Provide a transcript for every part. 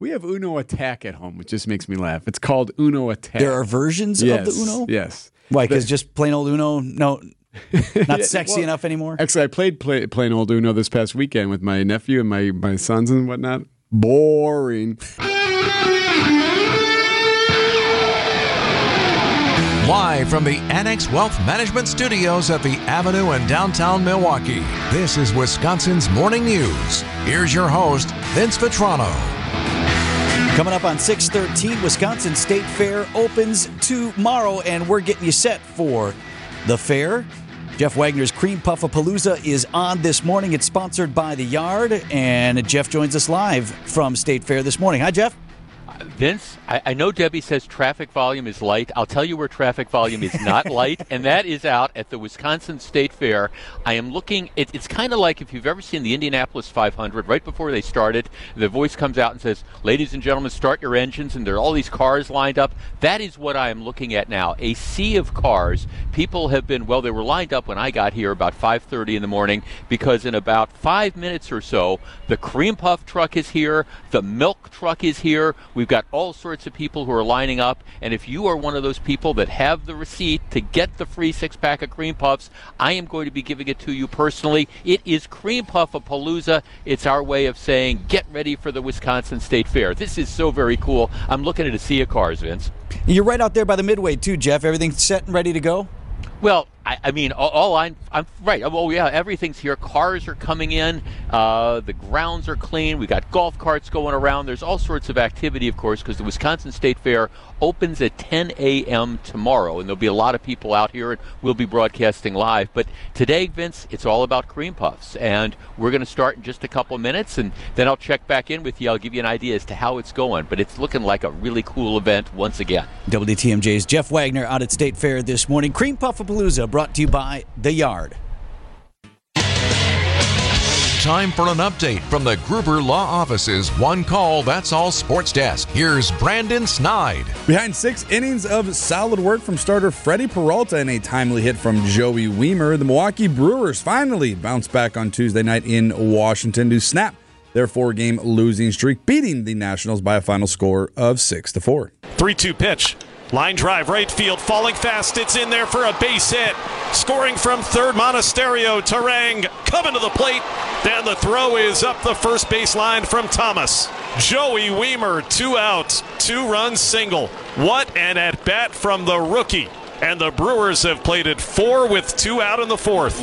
We have Uno Attack at home, which just makes me laugh. It's called Uno Attack. There are versions yes, of the Uno. Yes. Why? Because just plain old Uno, no, not Yeah, sexy well, enough anymore. Actually, I played play, plain old Uno this past weekend with my nephew and my, my sons and whatnot. Boring. Live from the Annex Wealth Management Studios at the Avenue in downtown Milwaukee, this is Wisconsin's Morning News. Here's your host, Vince Vitrano. Coming up on 613, Wisconsin State Fair opens tomorrow, and we're getting you set for the fair. Jeff Wagner's Cream Puffapalooza is on this morning. It's sponsored by The Yard, and Jeff joins us live from State Fair this morning. Hi, Jeff. Vince, I, I know Debbie says traffic volume is light. I'll tell you where traffic volume is not light, and that is out at the Wisconsin State Fair. I am looking, it, it's kind of like if you've ever seen the Indianapolis 500, right before they started, the voice comes out and says, Ladies and gentlemen, start your engines, and there are all these cars lined up. That is what I am looking at now a sea of cars. People have been, well, they were lined up when I got here about 5.30 in the morning because in about five minutes or so, the cream puff truck is here, the milk truck is here. We've got all sorts of people who are lining up. And if you are one of those people that have the receipt to get the free six pack of cream puffs, I am going to be giving it to you personally. It is Cream Puff a Palooza. It's our way of saying get ready for the Wisconsin State Fair. This is so very cool. I'm looking at a sea of cars, Vince. You're right out there by the midway, too, Jeff. Everything's set and ready to go? Well, I, I mean, all, all I'm, I'm right. Oh yeah, everything's here. Cars are coming in. Uh, the grounds are clean. We got golf carts going around. There's all sorts of activity, of course, because the Wisconsin State Fair opens at 10 a.m. tomorrow, and there'll be a lot of people out here, and we'll be broadcasting live. But today, Vince, it's all about cream puffs, and we're going to start in just a couple minutes, and then I'll check back in with you. I'll give you an idea as to how it's going. But it's looking like a really cool event once again. WTMJ's Jeff Wagner out at State Fair this morning. Cream Puffapalooza brought to you by The Yard. Time for an update from the Gruber Law Office's One Call That's All Sports Desk. Here's Brandon Snide. Behind six innings of solid work from starter Freddie Peralta and a timely hit from Joey Wiemer, the Milwaukee Brewers finally bounced back on Tuesday night in Washington to snap their four-game losing streak, beating the Nationals by a final score of six to four. 3-2 pitch. Line drive, right field, falling fast. It's in there for a base hit. Scoring from third, Monasterio. Turang coming to the plate. Then the throw is up the first base line from Thomas. Joey Wiemer, two outs, two runs single. What an at bat from the rookie. And the Brewers have played it four with two out in the fourth.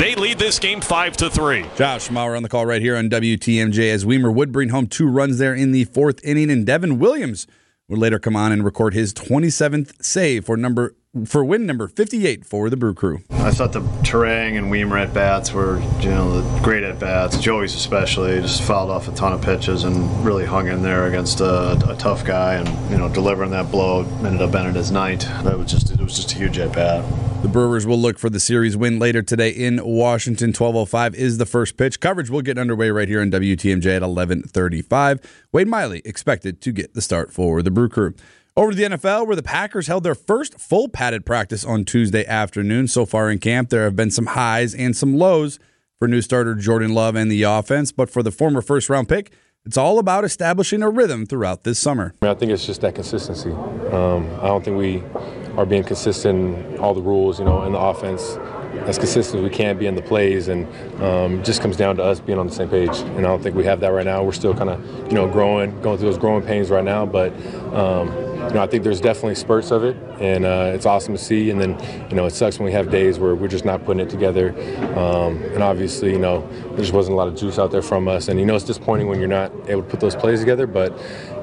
They lead this game five to three. Josh Mauer on the call right here on WTMJ as Wiemer would bring home two runs there in the fourth inning, and Devin Williams would later come on and record his 27th save for number for win number 58 for the Brew Crew. I thought the Turang and Wiemer at bats were, you know, the great at bats. Joey's especially just fouled off a ton of pitches and really hung in there against a, a, tough guy, and you know, delivering that blow ended up ending his night. That was just it was just a huge at bat. The Brewers will look for the series win later today in Washington. 12:05 is the first pitch. Coverage will get underway right here on WTMJ at 11:35. Wade Miley expected to get the start for the Brew Crew. Over to the NFL, where the Packers held their first full padded practice on Tuesday afternoon. So far in camp, there have been some highs and some lows for new starter Jordan Love and the offense. But for the former first round pick, it's all about establishing a rhythm throughout this summer. I, mean, I think it's just that consistency. Um, I don't think we are being consistent in all the rules, you know, in the offense as consistent as we can be in the plays, and um, just comes down to us being on the same page. And I don't think we have that right now. We're still kind of, you know, growing, going through those growing pains right now, but. Um, you know, I think there's definitely spurts of it, and uh, it's awesome to see. And then, you know, it sucks when we have days where we're just not putting it together. Um, and obviously, you know, there just wasn't a lot of juice out there from us. And you know, it's disappointing when you're not able to put those plays together. But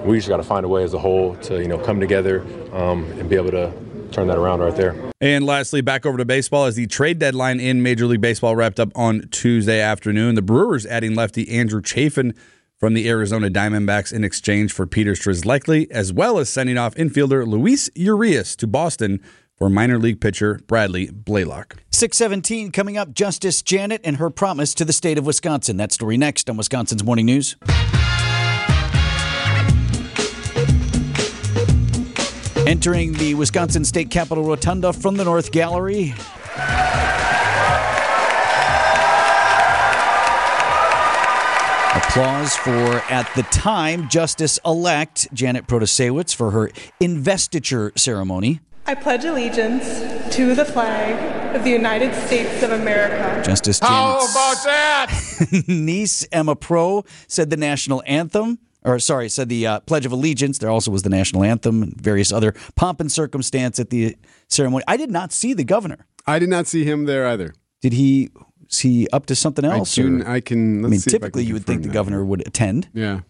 we just got to find a way as a whole to, you know, come together um, and be able to turn that around right there. And lastly, back over to baseball as the trade deadline in Major League Baseball wrapped up on Tuesday afternoon. The Brewers adding lefty Andrew Chafin from the Arizona Diamondbacks in exchange for Peter Strzelecki, as well as sending off infielder Luis Urias to Boston for minor league pitcher Bradley Blalock. 617 coming up, Justice Janet and her promise to the state of Wisconsin. That story next on Wisconsin's Morning News. Entering the Wisconsin State Capitol Rotunda from the North Gallery. Applause for, at the time, Justice elect Janet Protasiewicz for her investiture ceremony. I pledge allegiance to the flag of the United States of America. Justice How Janet's about that? niece, Emma Pro, said the national anthem. Or, sorry, said the uh, Pledge of Allegiance. There also was the national anthem and various other pomp and circumstance at the ceremony. I did not see the governor. I did not see him there either. Did he? Was he up to something I, else? do, or- I can. Let's I mean, see if I typically can you would think the confirm that. governor would attend. Yeah.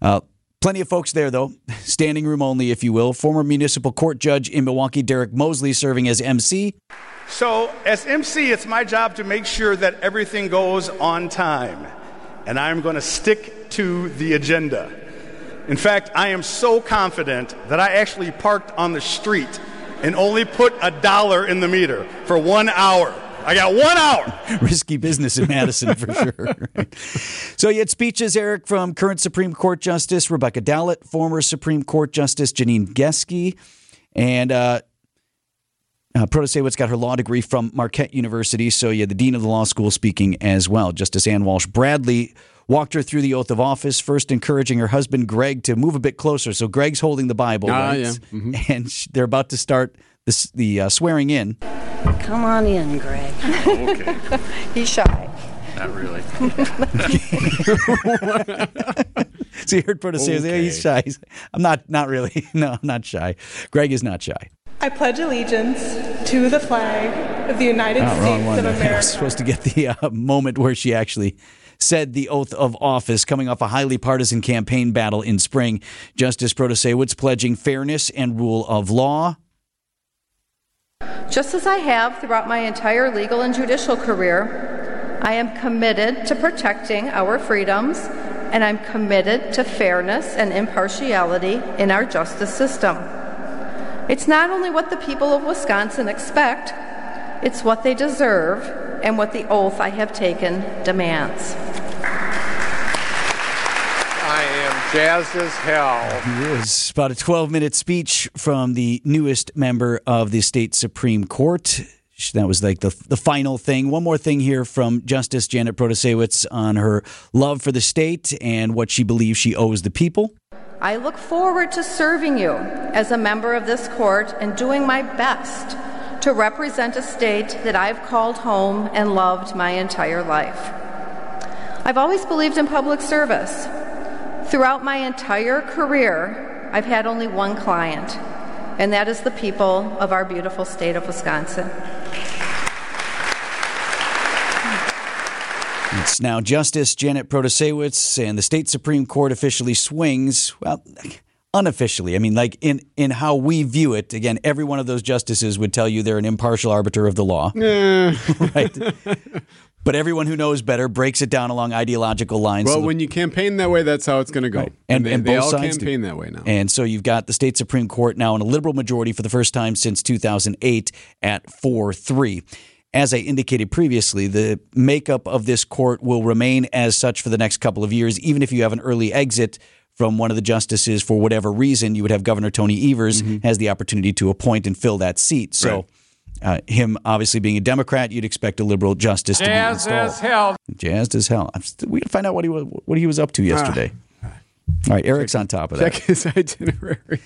Uh, plenty of folks there, though. Standing room only, if you will. Former municipal court judge in Milwaukee, Derek Mosley, serving as MC. So, as MC, it's my job to make sure that everything goes on time. And I'm going to stick to the agenda. In fact, I am so confident that I actually parked on the street and only put a dollar in the meter for one hour. I got one hour. Risky business in Madison for sure. So you had speeches, Eric, from current Supreme Court Justice Rebecca Dallett, former Supreme Court Justice Janine Geske, and uh, uh, Protasiewicz got her law degree from Marquette University. So you had the dean of the law school speaking as well. Justice Ann Walsh Bradley walked her through the oath of office, first encouraging her husband Greg to move a bit closer. So Greg's holding the Bible, Ah, right? yeah. Mhm. and they're about to start this, the uh, swearing in. Come on in, Greg. okay. He's shy. Not really. So you heard Protasiewicz, yeah, he's shy. He's- I'm not, not really. No, I'm not shy. Greg is not shy. I pledge allegiance to the flag of the United Oh, States one. of I was America. supposed to get the uh, moment where she actually said the oath of office, coming off a highly partisan campaign battle in spring. Justice Protasiewicz pledging fairness and rule of law. Just as I have throughout my entire legal and judicial career, I am committed to protecting our freedoms and I'm committed to fairness and impartiality in our justice system. It's not only what the people of Wisconsin expect, it's what they deserve and what the oath I have taken demands. I am jazzed as hell. It was about a 12 minute speech from the newest member of the state Supreme Court. That was like the, the final thing. One more thing here from Justice Janet Protasiewicz on her love for the state and what she believes she owes the people. I look forward to serving you as a member of this court and doing my best to represent a state that I've called home and loved my entire life. I've always believed in public service. Throughout my entire career, I've had only one client, and that is the people of our beautiful state of Wisconsin. It's now Justice Janet Protasiewicz, and the state Supreme Court officially swings. Well, unofficially. I mean, like in in how we view it. Again, every one of those justices would tell you they're an impartial arbiter of the law, Yeah. right? but everyone who knows better breaks it down along ideological lines. well, So the- when you campaign that way, that's how it's going to go. Right. And- they, and they all sides do. campaign that way now. And so you've got the state Supreme Court now in a liberal majority for the first time since 2008 at 4 3. As I indicated previously, the makeup of this court will remain as such for the next couple of years, even if you have an early exit from one of the justices for whatever reason, you would have Governor Tony Evers mm-hmm. has the opportunity to appoint and fill that seat. So, uh, him obviously being a Democrat, you'd expect a liberal justice to be Jazz installed. as hell. Jazzed as hell. I'm st- we got to find out what he was what he was up to yesterday. All right, Eric's on top of that. Check his itinerary.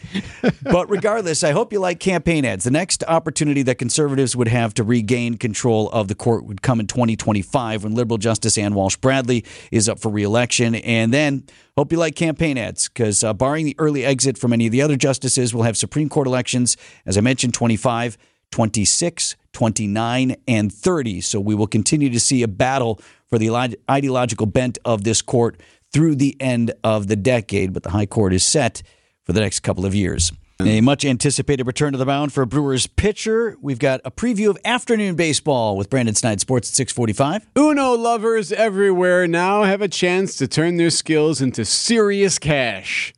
but regardless, I hope you like campaign ads. The next opportunity that conservatives would have to regain control of the court would come in 2025 when liberal Justice Ann Walsh Bradley is up for reelection. And then hope you like campaign ads because, uh, barring the early exit from any of the other justices, we'll have Supreme Court elections, as I mentioned, 25, 26, 29, and 30. So we will continue to see a battle for the ideological bent of this court through the end of the decade. But the High Court is set for the next couple of years. A much anticipated return to the mound for Brewers pitcher. We've got a preview of afternoon baseball with Brandon Snide Sports at 645. Uno lovers everywhere now have a chance to turn their skills into serious cash.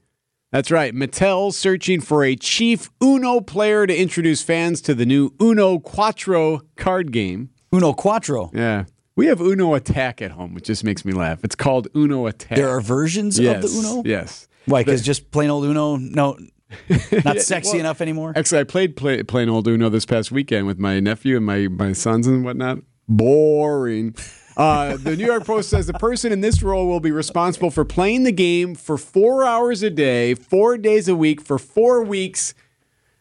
That's right, Mattel searching for a chief Uno player to introduce fans to the new Uno Quattro card game. Uno Quattro. Yeah. We have Uno Attack at home, which just makes me laugh. It's called Uno Attack. There are versions yes, of the Uno? Yes. Why? Because just plain old Uno, no, not sexy well, enough anymore? Actually, I played play, plain old Uno this past weekend with my nephew and my, my sons and whatnot. Boring. Uh, the New York Post says the person in this role will be responsible for playing the game for four hours a day, four days a week, for four weeks.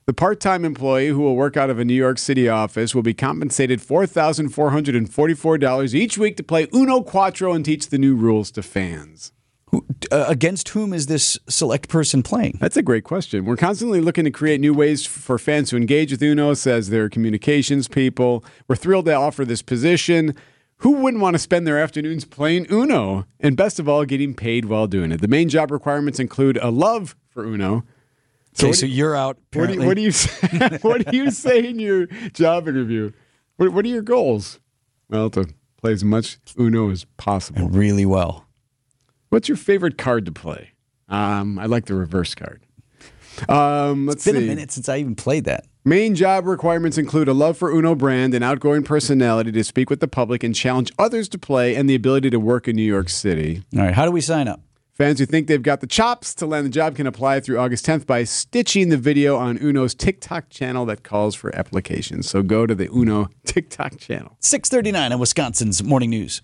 The part time employee who will work out of a New York City office will be compensated $4,444 each week to play Uno Quattro and teach the new rules to fans. Who, uh, against whom is this select person playing? That's a great question. We're constantly looking to create new ways for fans to engage with Uno, says their communications people. We're thrilled to offer this position. Who wouldn't want to spend their afternoons playing Uno? And best of all, getting paid while doing it. The main job requirements include a love for Uno. Okay, so do you're out. What do, you, what do you say, what do you say in your job interview? What, what are your goals? Well, to play as much Uno as possible. really well. What's your favorite card to play? Um, I like the reverse card. Um, let's It's been see. a minute since I even played that. Main job requirements include a love for Uno brand, an outgoing personality to speak with the public and challenge others to play, and the ability to work in New York City. All right, how do we sign up? Fans who think they've got the chops to land the job can apply through August 10th by stitching the video on Uno's TikTok channel that calls for applications. So go to the Uno TikTok channel. 639 on Wisconsin's Morning News.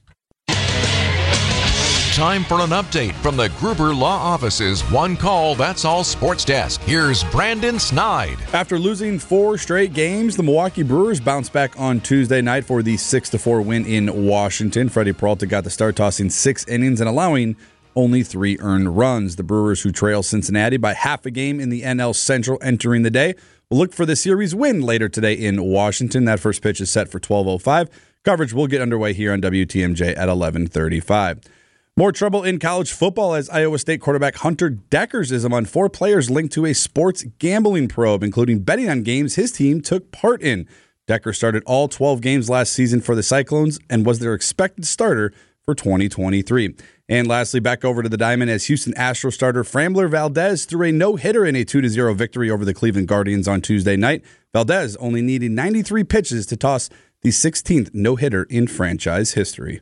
Time for an update from the Gruber Law Office's One Call That's All Sports Desk. Here's Brandon Snide. After losing four straight games, the Milwaukee Brewers bounced back on Tuesday night for the 6 4 win in Washington. Freddie Peralta got the start, tossing six innings and allowing only three earned runs. The Brewers, who trail Cincinnati by half a game in the NL Central entering the day, will look for the series win later today in Washington. That first pitch is set for 12.05. Coverage will get underway here on WTMJ at 11.35. More trouble in college football as Iowa State quarterback Hunter Dekkers is among four players linked to a sports gambling probe, including betting on games his team took part in. Decker started all 12 games last season for the Cyclones and was their expected starter for 2023. And lastly, back over to the diamond as Houston Astro starter Framber Valdez threw a no hitter in a 2 0 victory over the Cleveland Guardians on Tuesday night. Valdez only needing 93 pitches to toss the 16th no hitter in franchise history.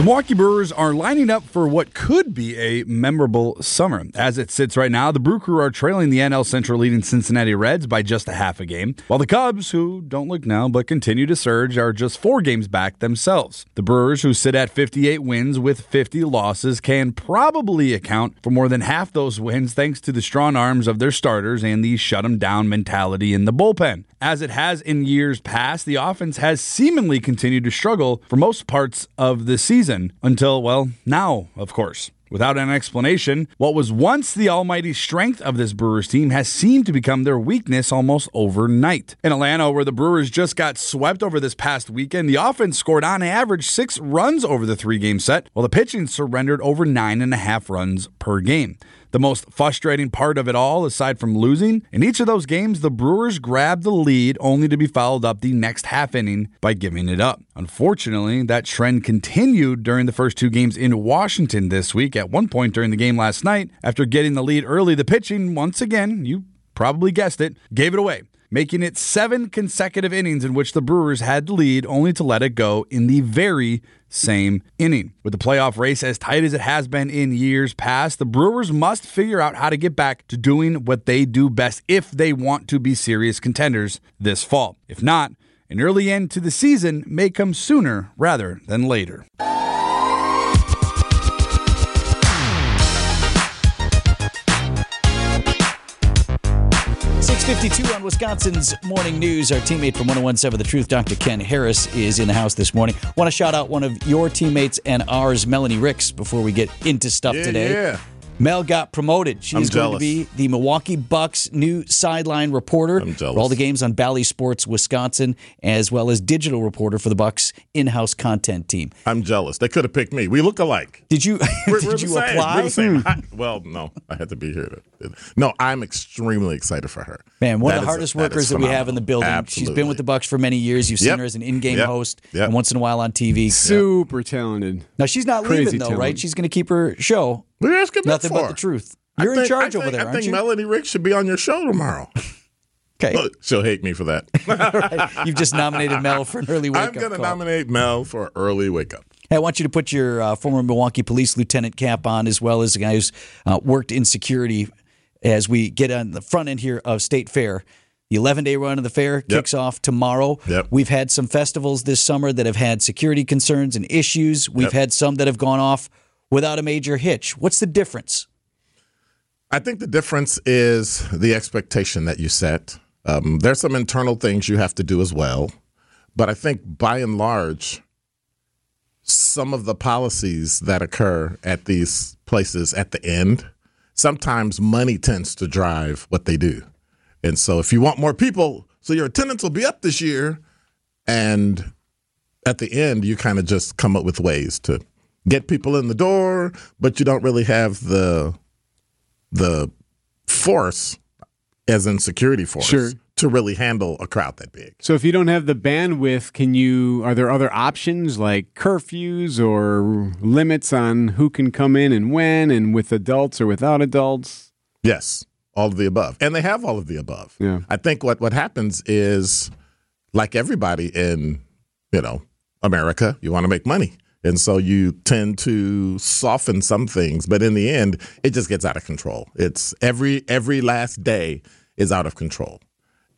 The Milwaukee Brewers are lining up for what could be a memorable summer. As it sits right now, the Brew Crew are trailing the NL Central leading Cincinnati Reds by just a half a game, while the Cubs, who don't look now but continue to surge, are just four games back themselves. The Brewers, who sit at 58 wins with 50 losses, can probably account for more than half those wins thanks to the strong arms of their starters and the shut 'em down mentality in the bullpen. As it has in years past, the offense has seemingly continued to struggle for most parts of the season until, well, now, of course. Without an explanation, what was once the almighty strength of this Brewers team has seemed to become their weakness almost overnight. In Atlanta, where the Brewers just got swept over this past weekend, the offense scored on average six runs over the three game set, while the pitching surrendered over nine and a half runs per game. The most frustrating part of it all, aside from losing, in each of those games, the Brewers grabbed the lead only to be followed up the next half inning by giving it up. Unfortunately, that trend continued during the first two games in Washington this week. At one point during the game last night, after getting the lead early, the pitching, once again, you probably guessed it, gave it away making it seven consecutive innings in which the Brewers had the lead, only to let it go in the very same inning. With the playoff race as tight as it has been in years past, the Brewers must figure out how to get back to doing what they do best if they want to be serious contenders this fall. If not, an early end to the season may come sooner rather than later. 652 on Wisconsin's Morning News. Our teammate from 1017 The Truth, Dr. Ken Harris, is in the house this morning. Want to shout out one of your teammates and ours, Melanie Ricks, before we get into stuff Yeah, today. yeah. Mel got promoted. She's I'm going jealous. to be the Milwaukee Bucks new sideline reporter I'm jealous. for all the games on Bally Sports Wisconsin, as well as digital reporter for the Bucks in-house content team. I'm jealous. They could have picked me. We look alike. Did you We're, did we're you the same. apply? We're the same. Hmm. I- well, no, I had to be here. To, no, I'm extremely excited for her. Man, one That of the hardest that is workers that we have in the building. She's been with the Bucks for many years. You've seen Yep. her as an in-game Yep. host Yep. and once in a while on TV. Super talented. Now she's not Crazy leaving though, talent. right? She's going to keep her show. What are you asking Nothing but for? the truth. You're in charge I over think- there, I aren't you? I think you? Melanie Rick should be on your show tomorrow. Okay. Look, she'll hate me for that. You've just nominated Mel for an early wake up. I'm going to nominate Mel for early wake up. Hey, I want you to put your uh, former Milwaukee police lieutenant cap on, as well as a guy who's uh, worked in security as we get on the front end here of State Fair. The 11 day run of the fair kicks off tomorrow. Yep. We've had some festivals this summer that have had security concerns and issues. We've Yep. had some that have gone off without a major hitch. What's the difference? I think the difference is the expectation that you set. Um, there's some internal things you have to do as well, but I think by and large, some of the policies that occur at these places at the end, sometimes money tends to drive what they do. And so if you want more people, so your attendance will be up this year, and at the end, you kind of just come up with ways to get people in the door, but you don't really have the the force, as in security force, Sure. to really handle a crowd that big. So if you don't have the bandwidth, can you? Are there other options like curfews or limits on who can come in and when, and with adults or without adults? Yes, all of the above, and they have all of the above. Yeah. I think what what happens is, like everybody in you know America, you want to make money, and so you tend to soften some things, but in the end, it just gets out of control. It's every every last day is out of control,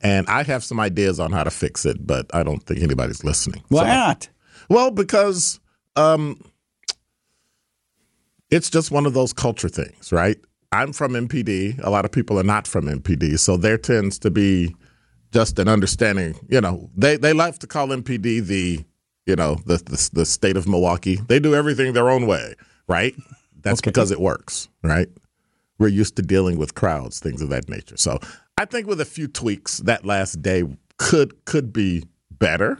and I have some ideas on how to fix it, but I don't think anybody's listening. Why So- not? Well, because um, it's just one of those culture things, right? I'm from MPD. A lot of people are not from MPD, so there tends to be just an understanding. You know, they they like to call MPD the you know the the, the state of Milwaukee. They do everything their own way, right? That's because it works, right? We're used to dealing with crowds, things of that nature. So I think with a few tweaks, that last day could could be better.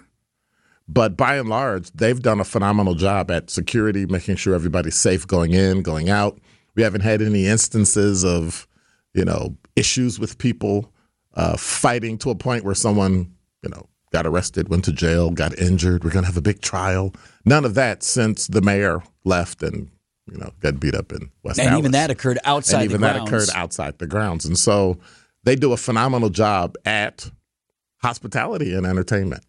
But by and large, they've done a phenomenal job at security, making sure everybody's safe going in, going out. We haven't had any instances of, you know, issues with people uh, fighting to a point where someone, you know, got arrested, went to jail, got injured. We're going to have a big trial. None of that since the mayor left and, you know, got beat up in West And Dallas. even that occurred outside and even the that grounds. occurred outside the grounds. And so they do a phenomenal job at hospitality and entertainment,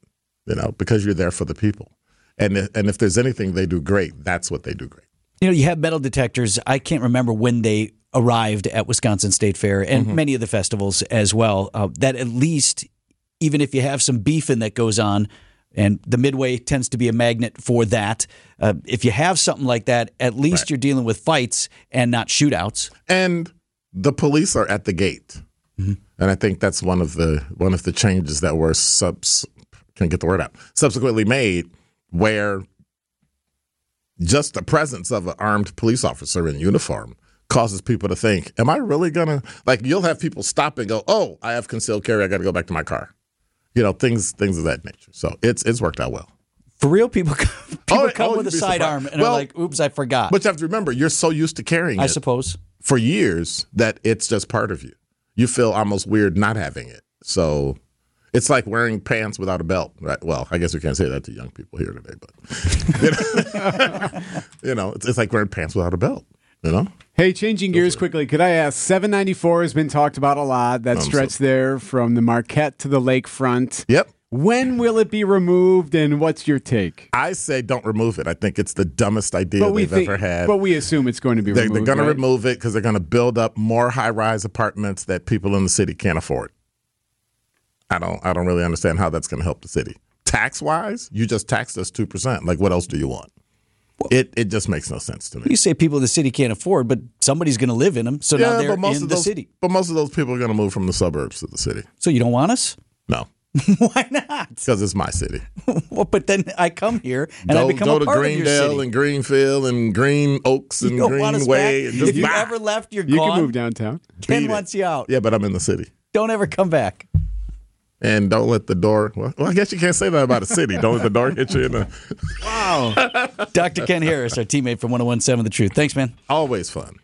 you know, because you're there for the people. And if, and if there's anything they do great, that's what they do great. You know, you have metal detectors. I can't remember when they arrived at Wisconsin State Fair and Mm-hmm. many of the festivals as well. Uh, that at least, even if you have some beefing that goes on, and the Midway tends to be a magnet for that. Uh, if you have something like that, at least you're dealing with fights and not shootouts. And the police are at the gate. And I think that's one of the one of the changes that were subs can get the word out subsequently made, where just the presence of an armed police officer in uniform causes people to think, "Am I really gonna like?" You'll have people stop and go, "Oh, I have concealed carry. I got to go back to my car." You know, things things of that nature. So it's it's worked out well. For real, people come, people Oh, come oh, with a sidearm and Well, are like, "Oops, I forgot." But you have to remember, you're so used to carrying I it suppose. for years that it's just part of you. You feel almost weird not having it. So it's like wearing pants without a belt, right? Well, I guess we can't say that to young people here today, but you know, you know, it's, it's like wearing pants without a belt. You know, Hey, changing gears quickly, could I ask? 794 has been talked about a lot. That Um, stretch there from the Marquette to the lakefront. Yep. When will it be removed, and what's your take? I say don't remove it. I think it's the dumbest idea they've think- ever had. But we assume it's going to be They're, removed. they're going to right? remove it because they're going to build up more high-rise apartments that people in the city can't afford. I don't. I don't really understand how that's going to help the city. Tax-wise, you just taxed us two percent. Like, what else do you want? It it just makes no sense to me. You say people in the city can't afford, but somebody's going to live in them, so now they're but most in of the city. But most of those people are going to move from the suburbs to the city. So you don't want us? No, Why not? because it's my city. Well, but then I come here and I go become go a to part of your Greendale city. and Greenfield and Green Oaks and you don't want us Greenway. And just If you bah. ever left, you're You gone. can move downtown. Ken Beat it. wants you out. yeah, but I'm in the city. Don't ever come back. And don't let the door. Well, well, I guess you can't say that about a city. Don't let the door hit you in the. Wow. Dr. Ken Harris, our teammate from 1017 The Truth. Thanks, man. Always fun.